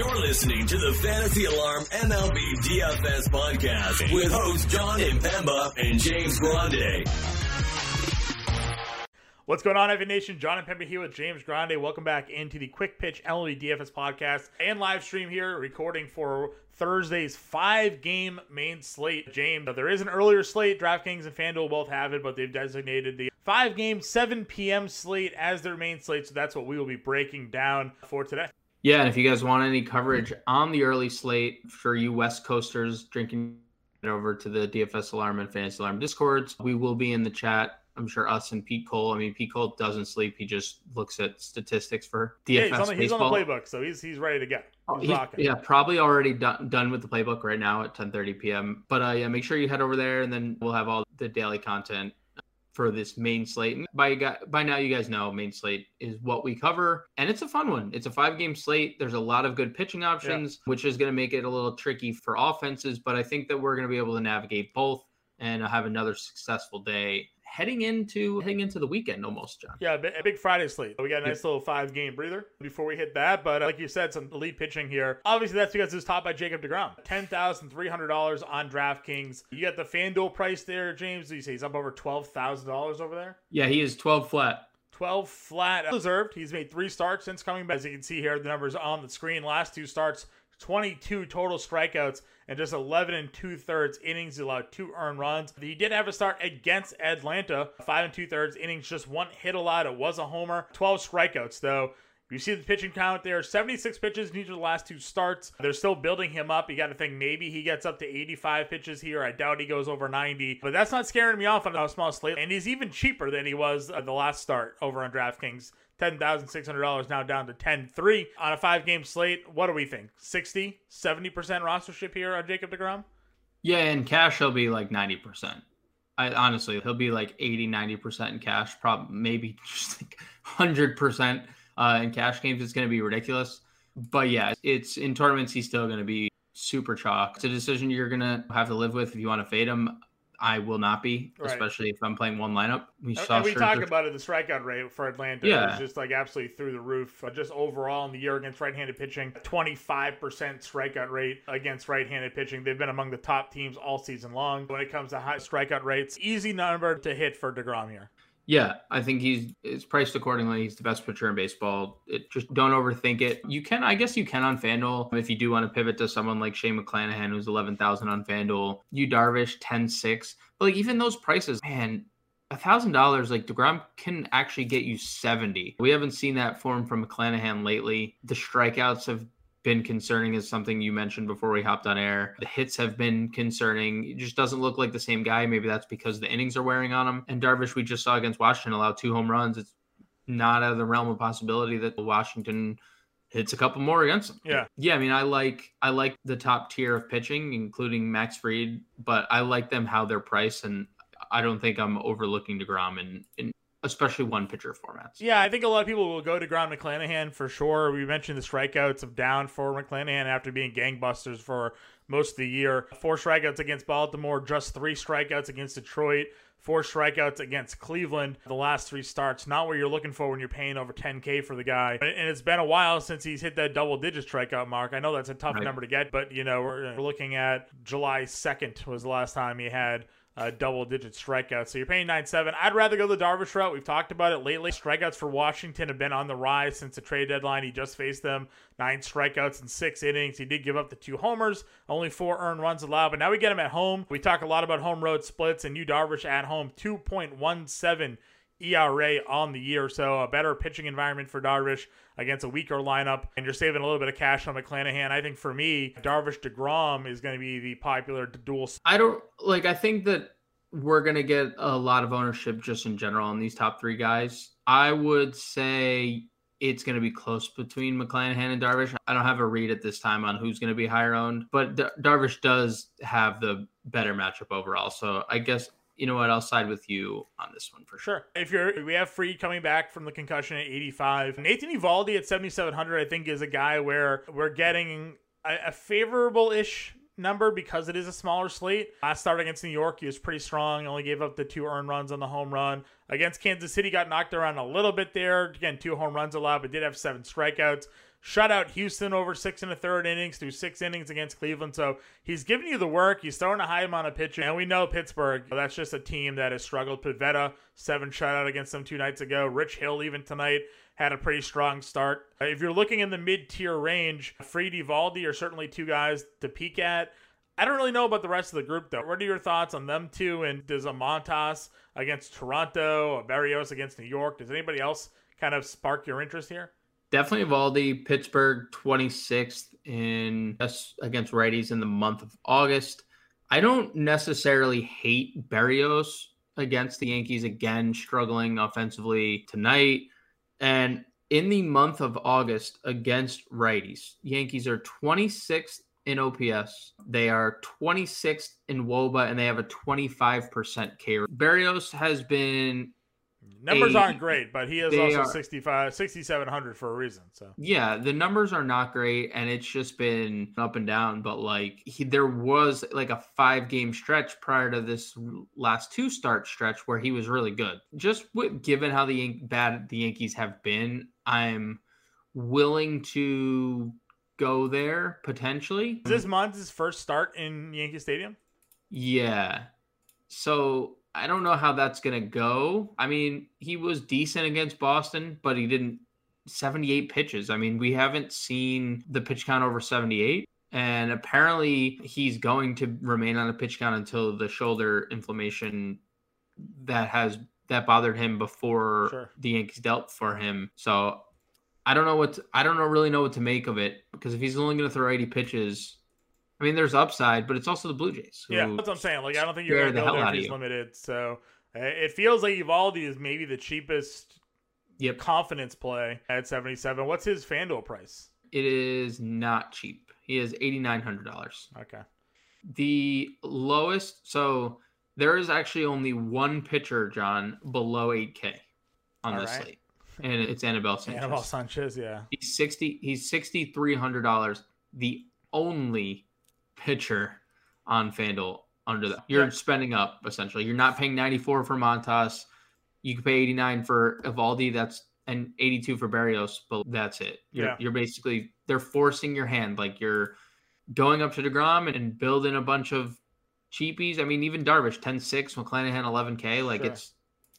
You're listening to the Fantasy Alarm MLB DFS podcast with hosts Jon Impemba and James Grande. What's going on, Evan Nation? Jon Impemba here with James Grande. Welcome back into the Quick Pitch MLB DFS podcast and live stream here, recording for Thursday's five game main slate. James, uh, there is an earlier slate. DraftKings and FanDuel both have it, but they've designated the five game, 7 p.m. slate as their main slate. So that's what we will be breaking down for today. Yeah, and if you guys want any coverage on the early slate for you West Coasters drinking over to the DFS Alarm and Fantasy Alarm Discords, we will be in the chat I'm sure us and Pete Cole. I mean, Pete Cole doesn't sleep. He just looks at statistics for DFS yeah, he's on, the, he's baseball. on the playbook, so he's he's ready to go. He's oh, he's, yeah, probably already done done with the playbook right now at 10:30 p.m. But uh, yeah, make sure you head over there, and then we'll have all the daily content for this main slate. And by by now, you guys know main slate is what we cover, and it's a fun one. It's a five game slate. There's a lot of good pitching options, yeah. which is going to make it a little tricky for offenses. But I think that we're going to be able to navigate both and have another successful day heading into heading into the weekend almost, Jon. Yeah, a big Friday slate. We got a nice little five game breather before we hit that. But uh, like you said, some elite pitching here. Obviously, that's because it's topped by Jacob DeGrom. Ten thousand three hundred dollars on DraftKings. You got the FanDuel price there, James. Do you say he's up over twelve thousand dollars over there? Yeah, he is twelve flat. 12 flat deserved. He's made three starts since coming back. As you can see here, the numbers on the screen. Last two starts, 22 total strikeouts and just 11 and two thirds innings. He allowed two earned runs. He did have a start against Atlanta, five and two thirds innings, just one hit allowed. It was a homer, 12 strikeouts though. You see the pitching count there 76 pitches in each of the last two starts. They're still building him up. You got to think maybe he gets up to 85 pitches here. I doubt he goes over 90, but that's not scaring me off on a small slate. And he's even cheaper than he was the last start over on DraftKings. $10,600 now down to 10-3 on a five-game slate. What do we think? 60, 70% rostership here on Jacob DeGrom? Yeah, in cash he'll be like 90%. I honestly, he'll be like 80, 90% in cash, probably maybe just like 100% uh, in cash games. It's going to be ridiculous. But yeah, it's in tournaments he's still going to be super chalk. It's a decision you're going to have to live with if you want to fade him. I will not be, right. especially if I'm playing one lineup. We saw and we talked about it. The strikeout rate for Atlanta yeah. was just like absolutely through the roof. Uh, just overall in the year against right-handed pitching, 25% strikeout rate against right-handed pitching. They've been among the top teams all season long when it comes to high strikeout rates. Easy number to hit for Degrom here. Yeah, I think he's it's priced accordingly. He's the best pitcher in baseball. It, just don't overthink it. You can, I guess, you can on Fanduel if you do want to pivot to someone like Shane McClanahan, who's eleven thousand on Fanduel. Yu Darvish ten six, but like even those prices, man, a thousand dollars like Degrom can actually get you seventy. We haven't seen that form from McClanahan lately. The strikeouts have been concerning is something you mentioned before we hopped on air. The hits have been concerning. It just doesn't look like the same guy. Maybe that's because the innings are wearing on him. And Darvish, we just saw against Washington allow two home runs. It's not out of the realm of possibility that Washington hits a couple more against them. Yeah. Yeah, I mean I like I like the top tier of pitching, including Max Fried, but I like them how they're priced and I don't think I'm overlooking DeGrom in, in especially one pitcher formats. Yeah, I think a lot of people will go to Ground McClanahan for sure. We mentioned the strikeouts of down for McClanahan after being gangbusters for most of the year. Four strikeouts against Baltimore, just three strikeouts against Detroit, four strikeouts against Cleveland. The last three starts, not what you're looking for when you're paying over 10K for the guy. And it's been a while since he's hit that double digit strikeout mark. I know that's a tough right. number to get, but you know, we're looking at July 2nd was the last time he had uh, double digit strikeouts. So you're paying 9 7. I'd rather go the Darvish route. We've talked about it lately. Strikeouts for Washington have been on the rise since the trade deadline. He just faced them. Nine strikeouts in six innings. He did give up the two homers, only four earned runs allowed. But now we get him at home. We talk a lot about home road splits, and Yu Darvish at home, 2.17 ERA on the year. So a better pitching environment for Darvish against a weaker lineup, and you're saving a little bit of cash on McClanahan. I think for me, Darvish DeGrom is going to be the popular dual. I don't like. I think that we're going to get a lot of ownership just in general on these top three guys. I would say it's going to be close between McClanahan and Darvish. I don't have a read at this time on who's going to be higher owned, but Darvish does have the better matchup overall. So I guess you know what? I'll side with you on this one for sure. If you're, we have Fried coming back from the concussion at 85. Nathan Eovaldi at 7,700, I think, is a guy where we're getting a, a favorable ish number because it is a smaller slate. Last start against New York, he was pretty strong. Only gave up the two earned runs on the home run. Against Kansas City, got knocked around a little bit there. Again, two home runs allowed, but did have seven strikeouts. Shut out Houston over six and a third innings through six innings against Cleveland. So he's giving you the work. He's throwing a high amount of pitching. And we know Pittsburgh, that's just a team that has struggled. Pivetta, seven shutout against them two nights ago. Rich Hill, even tonight, had a pretty strong start. If you're looking in the mid tier range, Fried Eovaldi are certainly two guys to peek at. I don't really know about the rest of the group though. What are your thoughts on them two? And does a Montas against Toronto, a Berrios against New York? Does anybody else kind of spark your interest here? Definitely Eovaldi, Pittsburgh 26th in against righties in the month of August. I don't necessarily hate Berrios against the Yankees again, struggling offensively tonight. And in the month of August against righties, Yankees are 26th in OPS. They are 26th in WOBA and they have a 25% K. Berrios has been numbers a, aren't great, but he is also are, 65 6700 for a reason. So Yeah, the numbers are not great and it's just been up and down, but like he, there was like a 5 game stretch prior to this last two start stretch where he was really good. Just with, given how the bad the Yankees have been, I'm willing to go there potentially. Is this Montas' first start in Yankee Stadium? Yeah. So I don't know how that's gonna go. I mean, he was decent against Boston, but he didn't 78 pitches. I mean, we haven't seen the pitch count over 78. And apparently he's going to remain on a pitch count until the shoulder inflammation that has that bothered him before sure. the Yankees dealt for him. So I don't know what to, I don't know really know what to make of it because if he's only going to throw 80 pitches, I mean, there's upside, but it's also the Blue Jays. Yeah, that's what I'm saying. Like, I don't think you're going to go there if limited. So uh, it feels like Eovaldi is maybe the cheapest yep. confidence play at 77. What's his FanDuel price? It is not cheap. He is $8,900. Okay. The lowest, so there is actually only one pitcher, Jon, below 8K on All this right. slate and it's Anibal Sanchez. Anibal Sanchez, yeah. He's sixty. He's sixty three hundred dollars. The only pitcher on Fanduel under that. You're yeah. spending up essentially. You're not paying ninety four for Montas. You can pay eighty nine for Eovaldi. That's and eighty two for Berrios, but that's it. You're, yeah. you're basically they're forcing your hand. Like you're going up to Degrom and, and building a bunch of cheapies. I mean, even Darvish 10-6, McClanahan 11K. Like sure. it's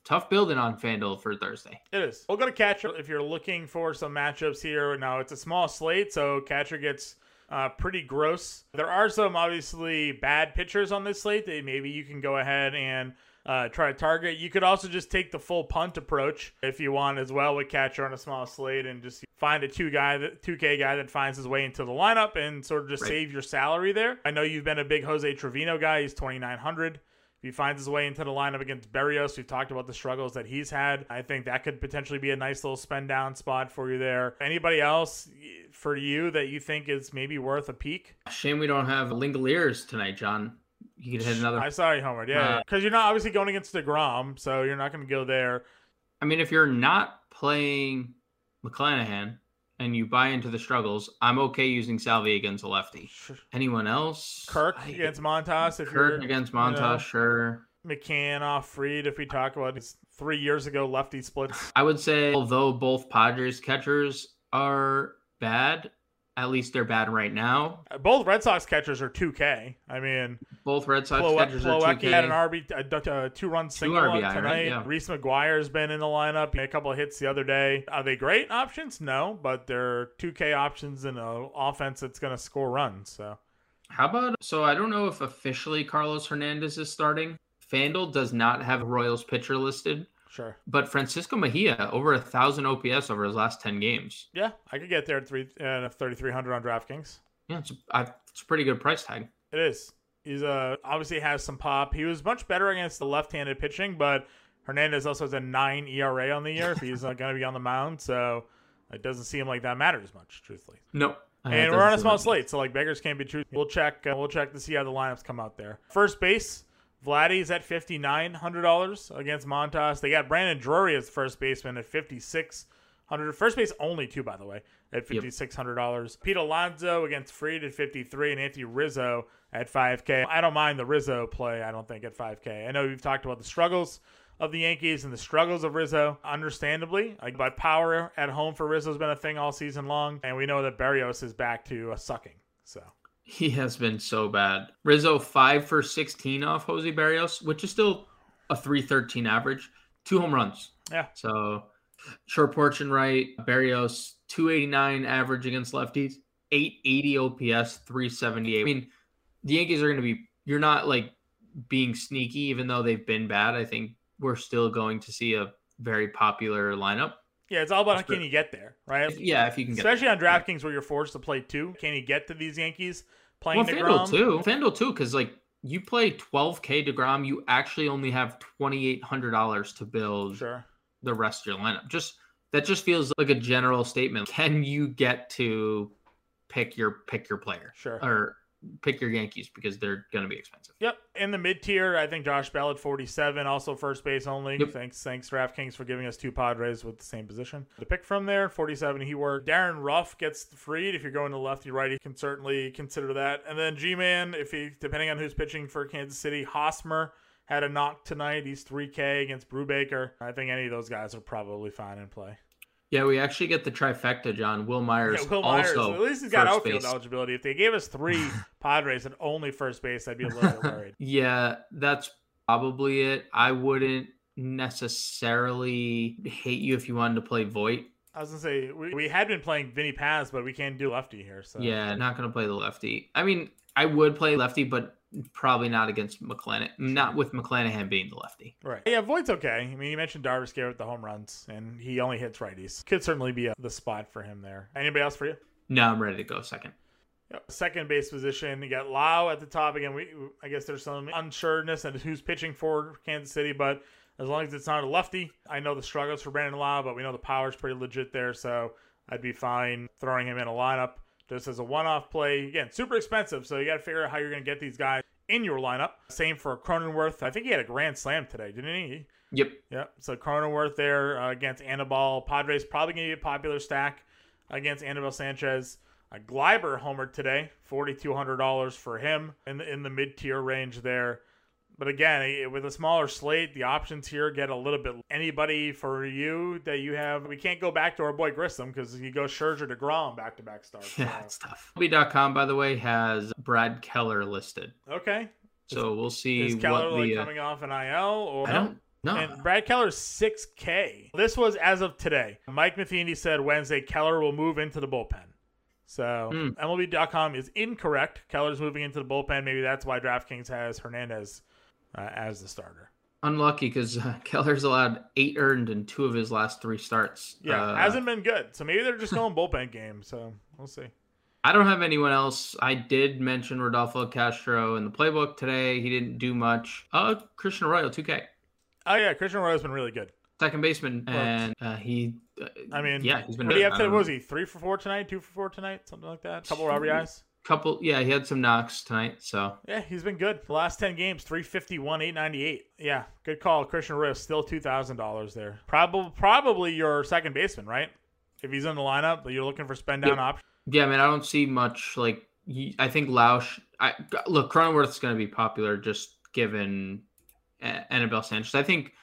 tough building on FanDuel for Thursday. It is. We'll go to catcher if you're looking for some matchups here. Now it's a small slate, so catcher gets uh, pretty gross. There are some obviously bad pitchers on this slate that maybe you can go ahead and uh, try to target. You could also just take the full punt approach if you want as well with catcher on a small slate and just find a two guy that two K guy that finds his way into the lineup and sort of just right. save your salary there. I know you've been a big Jose Trevino guy. He's twenty nine hundred. If he finds his way into the lineup against Berrios, we've talked about the struggles that he's had. I think that could potentially be a nice little spend down spot for you there. Anybody else for you that you think is maybe worth a peek? Shame we don't have Langeliers tonight, Jon. You could hit another. I saw you, Homer. Yeah, because uh, you're not obviously going against Degrom, so you're not going to go there. I mean, if you're not playing McClanahan, and you buy into the struggles, I'm okay using Salvy against a lefty. Anyone else? Kirk I, against Montas. If Kirk against Montas, you know, sure. McCann off Fried. If we talk about his three years ago lefty splits, I would say although both Padres catchers are bad, at least they're bad right now. Uh, both Red Sox catchers are 2K. I mean, both Red Sox Plo- catchers are 2K. had an RB, a, a two-run single two RBI, tonight. Right? Yeah. Reese McGuire's been in the lineup. Made a couple of hits the other day. Are they great options? No, but they're 2K options in an offense that's going to score runs. So, how about? So I don't know if officially Carlos Hernandez is starting. FanDuel does not have Royals pitcher listed. Sure. But Francisco Mejia over a thousand OPS over his last ten games. Yeah, I could get there at three uh, thirty three hundred on DraftKings. Yeah, it's a, it's a pretty good price tag. It is. He's uh obviously has some pop. He was much better against the left handed pitching, but Hernandez also has a nine ERA on the year if he's not going to be on the mound. So it doesn't seem like that matters much, truthfully. Nope. And we're on a small slate, so like beggars can't be true. We'll check. Uh, we'll check to see how the lineups come out there. First base, Vladdy's at fifty nine hundred dollars against Montas. They got Brandon Drury as first baseman at fifty six hundred. First base only two, by the way, at fifty six hundred dollars. Yep. Pete Alonso against Fried at fifty three, and Anthony Rizzo at five K. I don't mind the Rizzo play. I don't think at five K. I know you've talked about the struggles of the Yankees and the struggles of Rizzo, understandably. Like by power at home for Rizzo's been a thing all season long, and we know that Berrios is back to uh, sucking. So he has been so bad. Rizzo five for sixteen off Jose Berrios, which is still a three thirteen average, two home runs. Yeah. So short porch and right, Berrios two eighty nine average against lefties, eight eighty OPS, three seventy eight. I mean, the Yankees are going to be. You're not like being sneaky, even though they've been bad. I think we're still going to see a very popular lineup. Yeah, it's all about how can you get there, right? Yeah, if you can get Especially on DraftKings where you're forced to play two. Can you get to these Yankees playing well, DeGrom? Too. FanDuel too, because like you play 12k Degrom, you actually only have 2,800 dollars to build Sure. the rest of your lineup. Just that just feels like a general statement. Can you get to pick your pick your player Sure. or pick your Yankees because they're going to be expensive? Yep. In the mid tier, I think Josh Bell at 47, also first base only. Yep. Thanks, thanks DraftKings for giving us two Padres with the same position. To pick from there, 47, he worked. Darin Ruf gets Fried. If you're going to lefty righty, you can certainly consider that. And then G Man, if he depending on who's pitching for Kansas City, Hosmer had a knock tonight. He's 3K against Brubaker. I think any of those guys are probably fine in play. Yeah, we actually get the trifecta, Jon. Wil Myers Yeah, Wil Myers. also at least he's got outfield base. eligibility. If they gave us three Padres and only first base, I'd be a little worried. Yeah, that's probably it. I wouldn't necessarily hate you if you wanted to play Voit. I was gonna say we, we had been playing Vinny Paz, but we can't do lefty here. So Yeah, not going to play the lefty. I mean, I would play lefty, but probably not against McClanahan. Not with McClanahan being the lefty. right. Yeah, Voit's okay. I mean, you mentioned Darvish Garrett with the home runs, and he only hits righties. Could certainly be a, the spot for him there. Anybody else for you? No, I'm ready to go second. Yep. Second base position, you got Lowe at the top again. We I guess there's some unsureness and who's pitching for Kansas City, but as long as it's not a lefty, I know the struggles for Brandon Lowe, but we know the power's pretty legit there, so I'd be fine throwing him in a lineup just as a one-off play. Again, super expensive, so you got to figure out how you're going to get these guys in your lineup. Same for Cronenworth. I think he had a grand slam today, didn't he? Yep. Yep. So Cronenworth there uh, against Anibal. Padres probably going to be a popular stack against Anibal Sanchez. A Gleiber homer today, forty two hundred dollars for him in the in the mid tier range there. But again, with a smaller slate, the options here get a little bit. Anybody for you that you have? We can't go back to our boy Grissom because he goes Scherzer to Grom back to back starts. Yeah, so- it's tough. MLB.com, by the way, has Brad Keller listed. Okay. So we'll see Is Keller what like the. uh, coming off an IL or I don't know. And Brad Keller's 6K. This was as of today. Mike Matheny said Wednesday Keller will move into the bullpen. So Hmm. MLB.com is incorrect. Keller's moving into the bullpen. Maybe that's why DraftKings has Hernandez uh, as the starter. Unlucky because uh, Keller's allowed eight earned in two of his last three starts. Yeah, Uh, hasn't been good. So maybe they're just going bullpen game. So we'll see. I don't have anyone else. I did mention Rodolfo Castro in the playbook today. He didn't do much. Uh, Christian Arroyo, 2K. Oh yeah, Christian Arroyo's been really good. Second baseman. And uh, he. Uh, I mean, yeah, he's been What good. today? Um, What was he? Three for four tonight? Two for four tonight? Something like that. A Couple RBIs. Couple, yeah, he had some knocks tonight. So Yeah, he's been good. The last 10 games, 351, 898. Yeah, good call. Christian Riss, still $2,000 there. Probably probably your second baseman, right? If he's in the lineup, but you're looking for spend down option. yeah, I mean, I don't see much like. he- I think Lausch. I look Cronenworth's going to be popular just given Anibal Sanchez. I think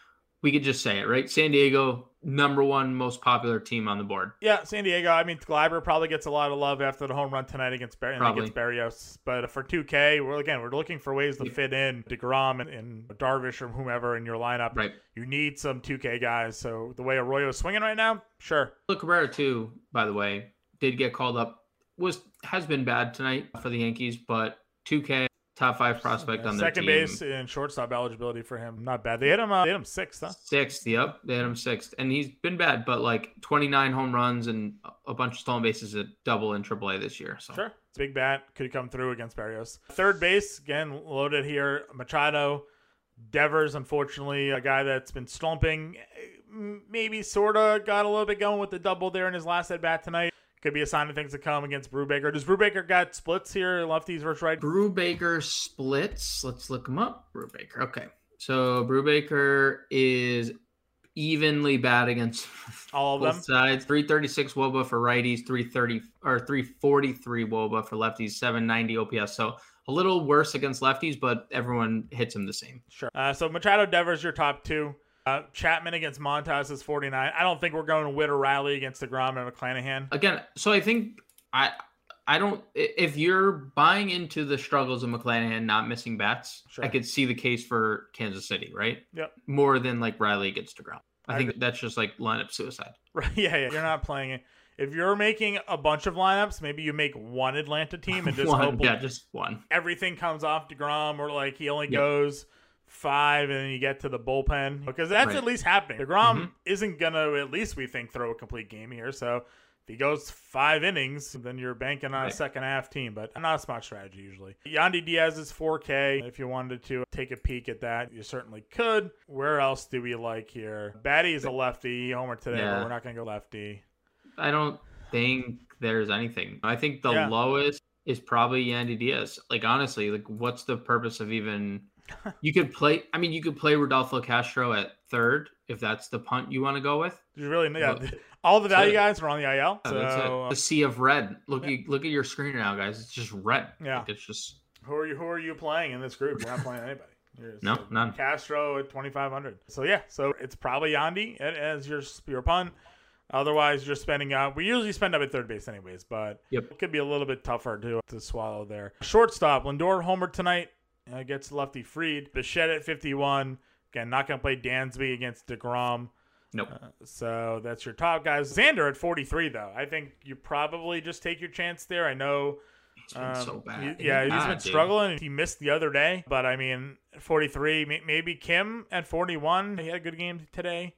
we could just say it, right? San Diego, number one most popular team on the board. Yeah, San Diego. I mean, Gleiber probably gets a lot of love after the home run tonight against, Bar- against Berrios. But for 2K, we're again we're looking for ways to Yeah. fit in Degrom and, and Darvish or whomever in your lineup. Right. You need some 2K guys. So the way Arroyo is swinging right now, sure. Look, Cabrera too, by the way, did get called up. Was has been bad tonight for the Yankees, but 2K top five prospect on their Second team. base and shortstop eligibility for him, not bad. They hit him. Uh, they hit him sixth, huh? Sixth, yep, they had him sixth, and he's been bad, but like 29 home runs and a bunch of stolen bases at double in AAA this year. So Sure. It's a big bat. Could come through against Berrios. Third base, again, loaded here. Machado. Devers, unfortunately, a guy that's been slumping. Maybe sort of got a little bit going with the double there in his last at bat tonight. Could be a sign of things to come against Brubaker. Does Brubaker got splits here, lefties versus right? Brubaker splits. Let's look him up. Brubaker. Okay, so Brubaker is evenly bad against All of both them. sides. 336 woba for righties, 330 or 343 woba for lefties, 790 OPS. So a little worse against lefties, but everyone hits him the same. Sure. Uh, so Machado, Devers, your top two. Uh, Chapman against Montas is 49. I don't think we're going to with or Riley against DeGrom and McClanahan. Again, so I think I I don't if you're buying into the struggles of McClanahan not missing bats, Sure. I could see the case for Kansas City, right? Yep. More than like Riley against DeGrom. I, I think agree. that's just like lineup suicide. Right? Yeah, yeah. You're not playing it. If you're making a bunch of lineups, maybe you make one Atlanta team and just one, hope yeah, just one. everything comes off DeGrom or like he only Yeah. goes five and then you get to the bullpen because that's Right. at least happening. DeGrom Mhm. isn't gonna at least we think throw a complete game here. So if he goes five innings, then you're banking on a second half team, but not a smart strategy usually. Yandy Diaz is 4K. If you wanted to take a peek at that, you certainly could. Where else do we like here? Baty is a lefty, homer today, but we're not gonna go lefty. I don't think there's anything. I think the Yeah. lowest is probably Yandy Diaz. Like honestly, like what's the purpose of even you could play I mean you could play Rodolfo Castro at third if that's the punt you want to go with. There's really yeah, Well, all the value guys are on the IL. Yeah, oh, it. So The sea of red. Look at look at your screen now, guys. It's just red. Yeah. Like, it's just Who are you? Who are you playing in this group? You're not playing anybody. No, none. Castro at 2,500. So yeah, so it's probably Yandy as your your pun. Otherwise, you're spending out. We usually spend up at third base anyways, but Yep. it could be a little bit tougher to to swallow there. Shortstop Lindor homer tonight uh, gets lefty Fried. Bichette at 51. Again, not gonna play Dansby against Degrom. nope. Uh, so that's your top guys. Xander at 43 though. I think you probably just take your chance there. I know It's been um, so bad. he- yeah, he's bad, been dude. struggling. He missed the other day, but I mean, 43, maybe Kim at 41. He had a good game today.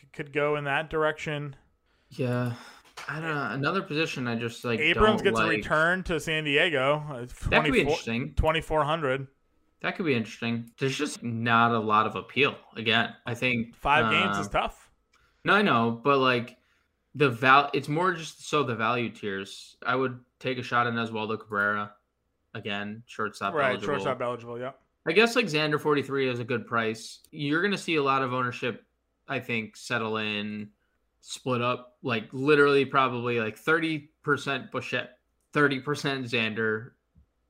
C- Could go in that direction. Yeah. I don't know. Another position I just like Abrams gets a return to San Diego. Uh, That could be interesting. 2400. That could be interesting. There's just not a lot of appeal. Again, I think Five games is um, tough. No, I know, but like the val, it's more just so the value tiers. I would take a shot at Oswaldo Cabrera again, shortstop Right, eligible. shortstop eligible. Yeah. I guess like Xander 43 is a good price. You're going to see a lot of ownership, I think, settle in, split up, like literally probably like 30% Bichette, 30% Xander,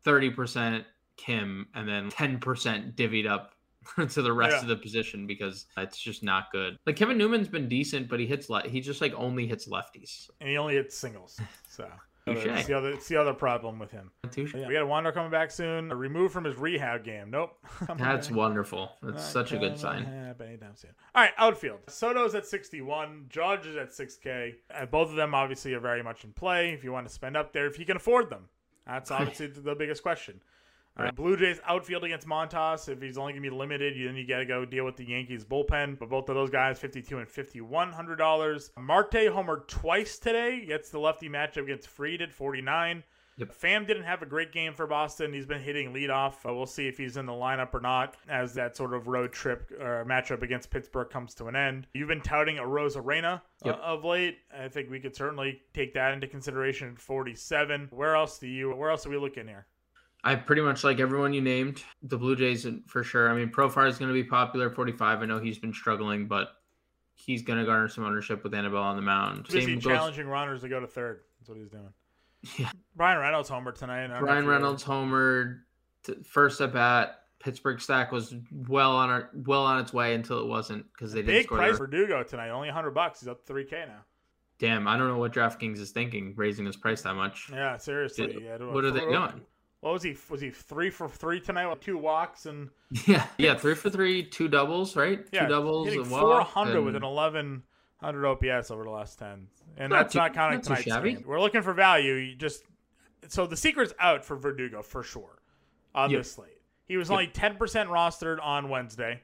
30% Kim, and then 10% divvied up to the rest Yeah. of the position because it's just not good. Like Kevin Newman's been decent, but he hits le- he just like only hits lefties. And he only hits singles. So it's the other, it's the other problem with him. We got a Wander coming back soon. Removed from his rehab game. Nope. That's wonderful. That's Not such a good sign. anytime soon. All right, outfield. Soto's at 61. Judge is at 6K. And uh, both of them obviously are very much in play. If you want to spend up there, if you can afford them, that's obviously the biggest question. Uh, Blue Jays outfield against Montas. If he's only going to be limited, then you got to go deal with the Yankees bullpen. But both of those guys, fifty-two and fifty-one hundred dollars. Marte homered twice today. Gets the lefty matchup against Fried at forty-nine. Yep. Pham didn't have a great game for Boston. He's been hitting leadoff. Uh, we'll see if he's in the lineup or not as that sort of road trip or matchup against Pittsburgh comes to an end. You've been touting Arozarena Yep. uh, of late. I think we could certainly take that into consideration at 47. Where else do you? Where else are we looking here? I pretty much like everyone you named. The Blue Jays for sure. I mean, Profar is going to be popular. 45. I know he's been struggling, but he's going to garner some ownership with Anibal on the mound. Busy Same goes- challenging runners to go to third. That's what he's doing. Yeah. Bryan Reynolds homer tonight. I don't know if Bryan Reynolds homer t- first at bat. Pittsburgh stack was well on our, well on its way until it wasn't because they didn't Big score. price their- Verdugo tonight. Only 100 bucks. He's up 3K now. Damn, I don't know what DraftKings is thinking, raising his price that much. Yeah, seriously. Dude, Yeah, what are they oh doing? What was he? Was he three for three tonight with two walks and Yeah, yeah, three for three, two doubles, right? yeah, two doubles, hitting a walk, 400 with and- an 1100 OPS over the last 10, and Not that's too- not counting not tonight's shabby. game. We're looking for value. You just so the secret's out for Verdugo for sure on Yep. this slate. He was Yep. only 10% rostered on Wednesday.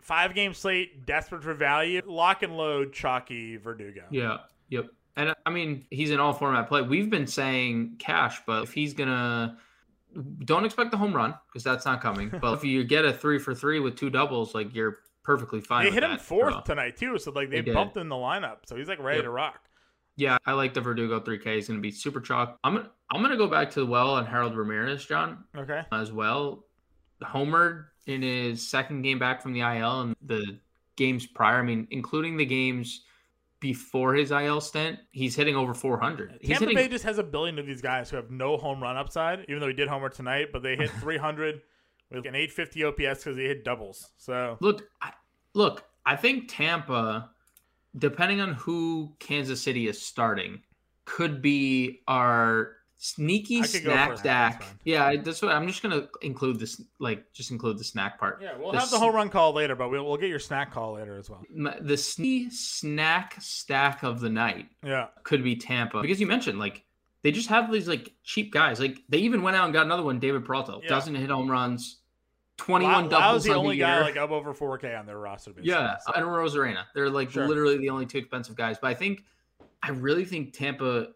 Five game slate, desperate for value. Lock and load, chalky Verdugo. Yeah. Yep. And I mean, he's an all format play. We've been saying cash, but if he's gonna, don't expect the home run because that's not coming. But if you get a three for three with two doubles, like you're perfectly fine. They hit him fourth So, tonight too, so like they, They did. bumped in the lineup. So he's like ready Yep. to rock. yeah, I like the Verdugo 3K. He's gonna be super chalk. I'm gonna I'm gonna go back to the well on Harold Ramirez, Jon, Okay. as well. Homered in his second game back from the IL and the games prior. I mean, including the games before his IL stint, he's hitting over 400. He's Tampa hitting Bay just has a billion of these guys who have no home run upside, even though he did homer tonight, but they hit 300 with an 850 OPS because they hit doubles. So Look, I, look, I think Tampa, depending on who Kansas City is starting, could be our sneaky snack that, stack. Yeah, I- that's what I'm just gonna include this. Like, just include the snack part. Yeah, we'll The have the home run call later, but we'll, we'll get your snack call later as well. The sneaky snack stack of the night Yeah. could be Tampa because you mentioned like they just have these like cheap guys. Like they even went out and got another one, David Peralta. Yeah. Doesn't hit home runs, twenty one Lau- Lowe's doubles the only the guy like up over 4K on their roster. basically, yeah, so. and Arozarena. They're like Sure. literally the only two expensive guys. But I think I really think Tampa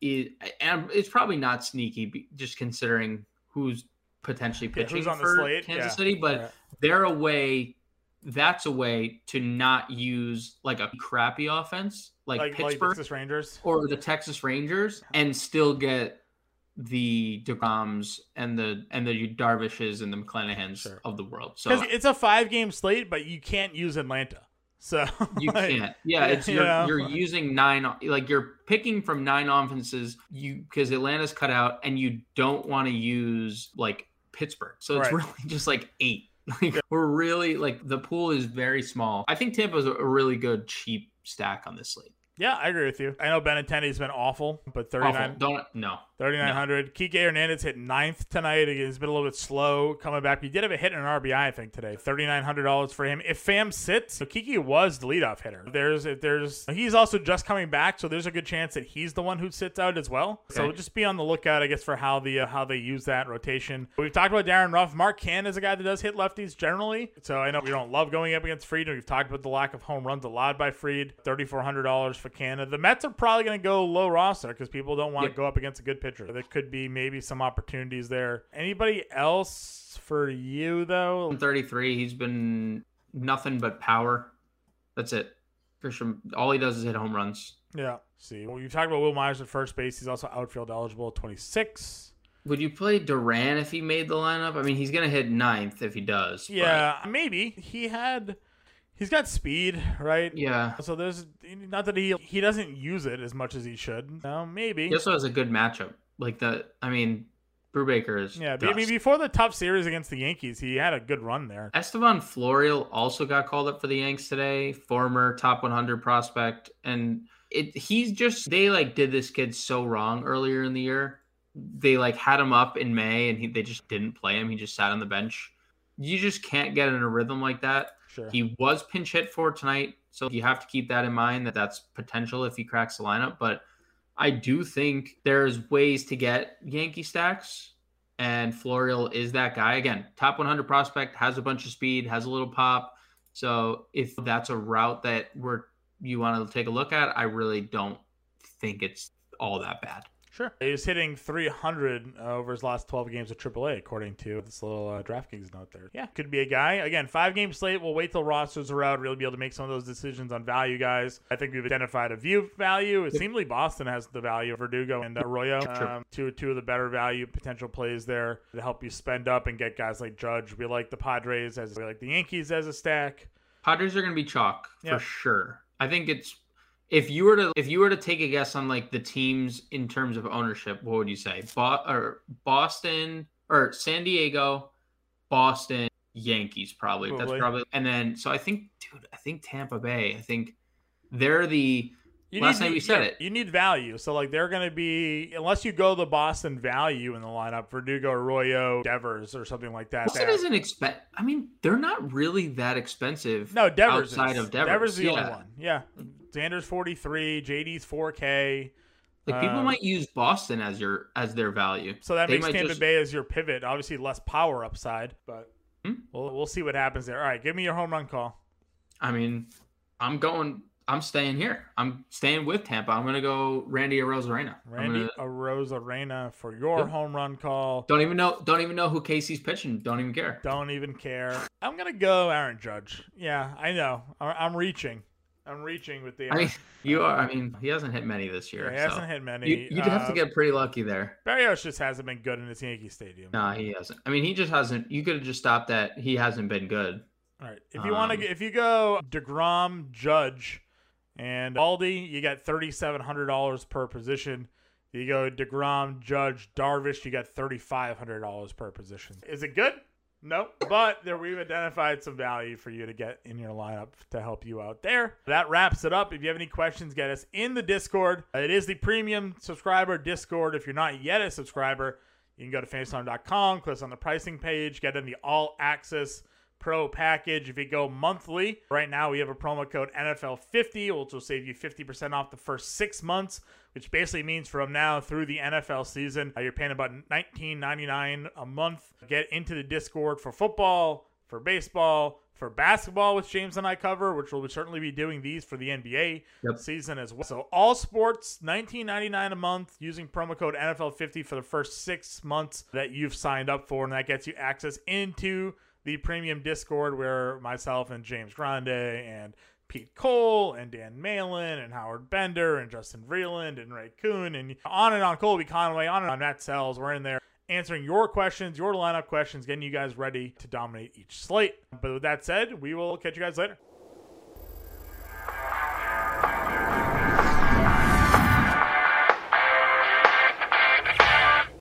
is, and it's probably not sneaky, just considering who's potentially Yeah, who's pitching on the for slate, Kansas yeah. City. But Yeah. they're a way. That's a way to not use like a crappy offense like, like, like Pittsburgh Texas Rangers. or the Texas Rangers and still get the Degroms and the and the Darvishes and the McClanahans Sure. of the world. So it's a five game slate, but you can't use Atlanta. So you like, can't. Yeah, it's you you're, you're using nine like you're picking from nine offenses you because Atlanta's cut out and you don't want to use like Pittsburgh. So it's Right. really just like eight. Like we're really like the pool is very small. I think Tampa's a, really good cheap stack on this slate. Yeah, I agree with you. I know Benintendi's been awful, but Awful. 39, Don't no. 3,900. Kike Hernandez hit ninth tonight. He's been a little bit slow coming back. He did have a hit in an RBI, I think, today. $3,900 for him. If Pham sits, so Kike was the leadoff hitter. There's, if there's, he's also just coming back, so there's a good chance that he's the one who sits out as well. So Okay. just be on the lookout, I guess, for how the uh, how they use that rotation. We've talked about Darin Ruf. Mark Canha is a guy that does hit lefties generally. So I know we don't love going up against Fried. We've talked about the lack of home runs allowed by Fried. $3,400 for Canha. The Mets are probably going to go low roster because people don't want to Yep. go up against a good pitcher. There could be maybe some opportunities there. Anybody else for you though? 33. He's been nothing but power. That's it. Christian, all he does is hit home runs. Yeah. See, well, you talked about Wil Myers at first base. He's also outfield eligible at 26. Would you play Duran if he made the lineup? I mean, he's gonna hit ninth if he does. but- Yeah, maybe he had. He's got speed, right? yeah. So there's not that he he doesn't use it as much as he should. No, maybe. He also has a good matchup. Like the, I mean, Brubaker is. Yeah, dust. maybe before the tough series against the Yankees, he had a good run there. Estevan Florial also got called up for the Yanks today. Former top 100 prospect, and it he's just they like did this kid so wrong earlier in the year. They like had him up in May, and he, they just didn't play him. He just sat on the bench. You just can't get in a rhythm like that. Sure. He was pinch hit for tonight, so you have to keep that in mind that that's potential if he cracks the lineup. But I do think there's ways to get Yankee stacks, and Florial is that guy. Again, top 100 prospect, has a bunch of speed, has a little pop. So if that's a route that we're you want to take a look at, I really don't think it's all that bad. Sure. He was hitting 300 over his last 12 games of AAA, according to this little uh, DraftKings note there. Yeah, could be a guy. Again, five game slate. We'll wait till rosters are out, really be able to make some of those decisions on value guys. I think we've identified a view value. It seems like Boston has the value of Verdugo and Arroyo. Sure. Um, two, two of the better value potential plays there to help you spend up and get guys like Judge. We like the Padres as we like the Yankees as a stack. Padres are going to be chalk Yeah. for sure. I think it's if you were to if you were to take a guess on like the teams in terms of ownership, what would you say? Bo- or Boston or San Diego, Boston, Yankees probably. Probably. That's probably and then so I think dude, I think Tampa Bay. I think they're the You Last need, night we said it. You need value. So like they're going to be unless you go the Boston value in the lineup, Verdugo, Arroyo, Devers, or something like that. Boston isn't expen I mean, they're not really that expensive. no Devers outside is. of Devers, is the only one. Yeah, Xander's forty three, JD's four K. Like people Um, might use Boston as your as their value. So that They makes Tampa just- Bay as your pivot. Obviously, less power upside, but Hmm? we'll we'll see what happens there. All right, give me your home run call. I mean, I'm going. I'm staying here. I'm staying with Tampa. I'm gonna go Randy Arozarena. Randy gonna- Arozarena for your Yep. home run call. Don't even know. Don't even know who Casey's pitching. Don't even care. Don't even care. I'm gonna go Aaron Judge. Yeah, I know. I'm reaching. I'm reaching with the. I mean, you are. I mean, he hasn't hit many this year. he so. hasn't hit many. You, you'd have to Uh, get pretty lucky there. Berrios just hasn't been good in his Yankee Stadium. Nah, he hasn't. I mean, he just hasn't. You could have just stopped that. He hasn't been good. All right. If you want Um, to, if you go Degrom, Judge, and Aldi, you got thirty seven hundred dollars per position. You go Degrom, Judge, Darvish, you got thirty five hundred dollars per position. Is it good? Nope. But there we've identified some value for you to get in your lineup to help you out there. That wraps it up. If you have any questions, get us in the Discord. It is the premium subscriber Discord. If you're not yet a subscriber, you can go to fantasyalarm.com, click on the pricing page, get in the all access pro package. If you go monthly, right now we have a promo code NFL50, which will save you 50% off the first six months, which basically means from now through the NFL season, uh, you're paying about $19.99 a month. Get into the Discord for football, for baseball, for basketball, which James and I cover, which we'll certainly be doing these for the NBA Yep. season as well. So all sports, $19.99 a month, using promo code NFL50 for the first six months that you've signed up for, and that gets you access into the premium Discord where myself and James Grande and Pete Cole and Dan Malin and Howard Bender and Justin Vreeland and Ray Kuhn and on and on Colby Conway, on and on Matt Sells. We're in there answering your questions, your lineup questions, getting you guys ready to dominate each slate. But with that said, we will catch you guys later.